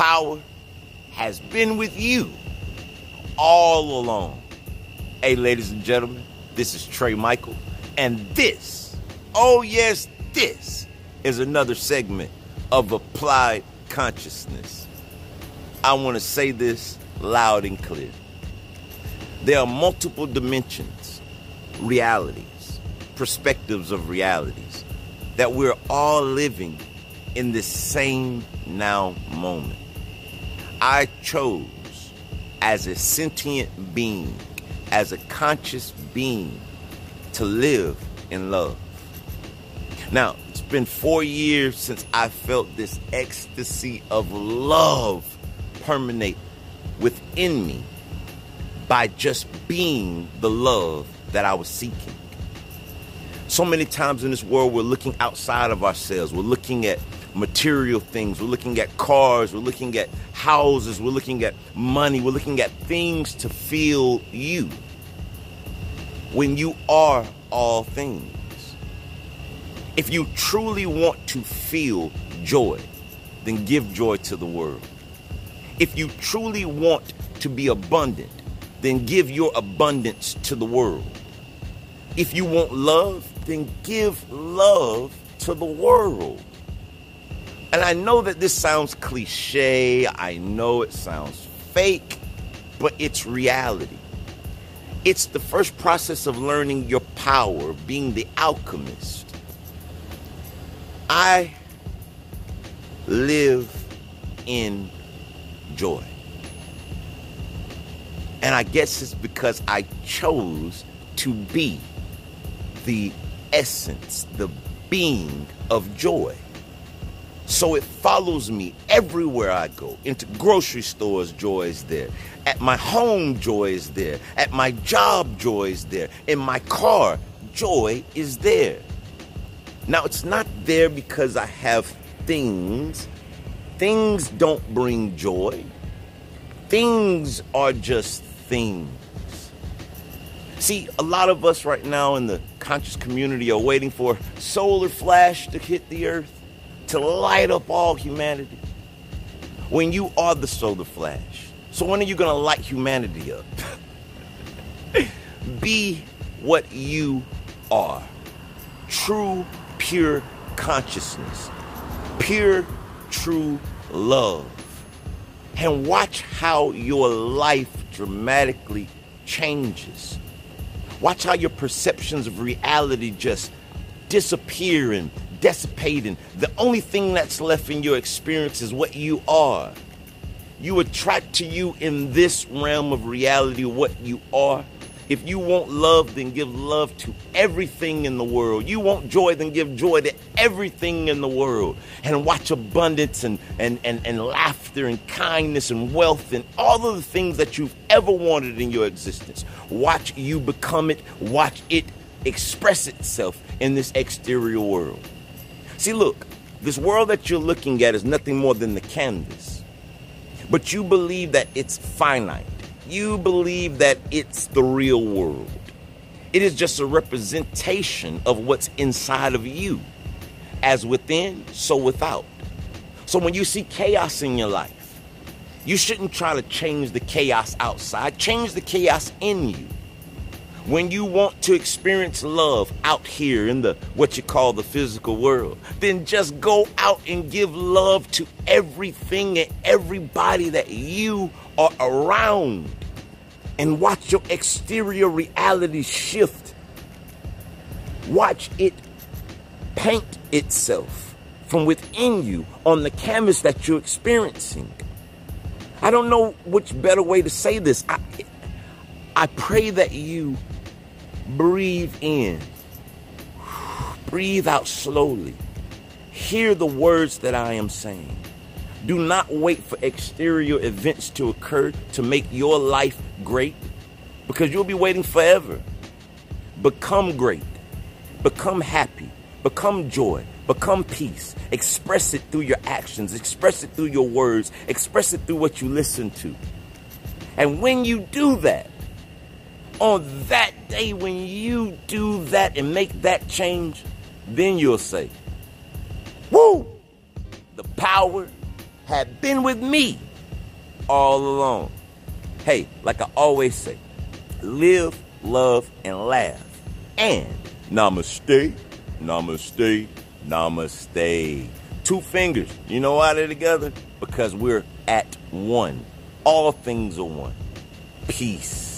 power has been with you all along. Hey, ladies and gentlemen, this is Trai Michael, and this, oh yes, this is another segment of Applied Consciousness. I want to say this loud and clear. There are multiple dimensions, realities, perspectives of realities that we're all living in this same now moment. I chose as a sentient being, as a conscious being, to live in love. Now, it's been four years since I felt this ecstasy of love permeate within me by just being the love that I was seeking. So many times in this world, we're looking outside of ourselves. We're looking at material things. We're looking at cars. We're looking at houses. We're looking at money. We're looking at things to feel you when you are all things. If you truly want to feel joy, then give joy to the world. If you truly want to be abundant, then give your abundance to the world. If you want love, then give love to the world. And I know that this sounds cliche, I know it sounds fake, but it's reality. It's the first process of learning your power, being the alchemist. I live in joy. And I guess it's because I chose to be the essence, the being of joy. So it follows me everywhere I go. Into grocery stores, joy is there. At my home, joy is there. At my job, joy is there. In my car, joy is there. Now, it's not there because I have things. Things don't bring joy. Things are just things. See, a lot of us right now in the conscious community are waiting for solar flash to hit the earth to light up all humanity. When you are the solar flash. So when are you going to light humanity up? Be what you are. True, pure consciousness. Pure, true love. And watch how your life dramatically changes. Watch how your perceptions of reality just disappear and dissipating. The only thing that's left in your experience is what you are. You attract to you in this realm of reality what you are. If you want love, then give love to everything in the world. You want joy, then give joy to everything in the world. And watch abundance and, and, and, and laughter and kindness and wealth and all of the things that you've ever wanted in your existence. Watch you become it. Watch it express itself in this exterior world. See, look, this world that you're looking at is nothing more than the canvas. But you believe that it's finite. You believe that it's the real world. It is just a representation of what's inside of you. As within, so without. So when you see chaos in your life, you shouldn't try to change the chaos outside, change the chaos in you. When you want to experience love out here in the what you call the physical world, then just go out and give love to everything and everybody that you are around. And watch your exterior reality shift. Watch it paint itself from within you on the canvas that you're experiencing. I don't know which better way to say this. I, I pray that you breathe in, breathe out slowly. Hear the words that I am saying. Do not wait for exterior events to occur to make your life great because you'll be waiting forever. Become great, become happy, become joy, become peace. Express it through your actions, express it through your words, express it through what you listen to. And when you do that, on that day when you do that and make that change, then you'll say, Woo! The power had been with me all along. Hey, like I always say, live, love, and laugh. And namaste, namaste, namaste. Two fingers. You know why they're together? Because we're at one. All things are one. Peace.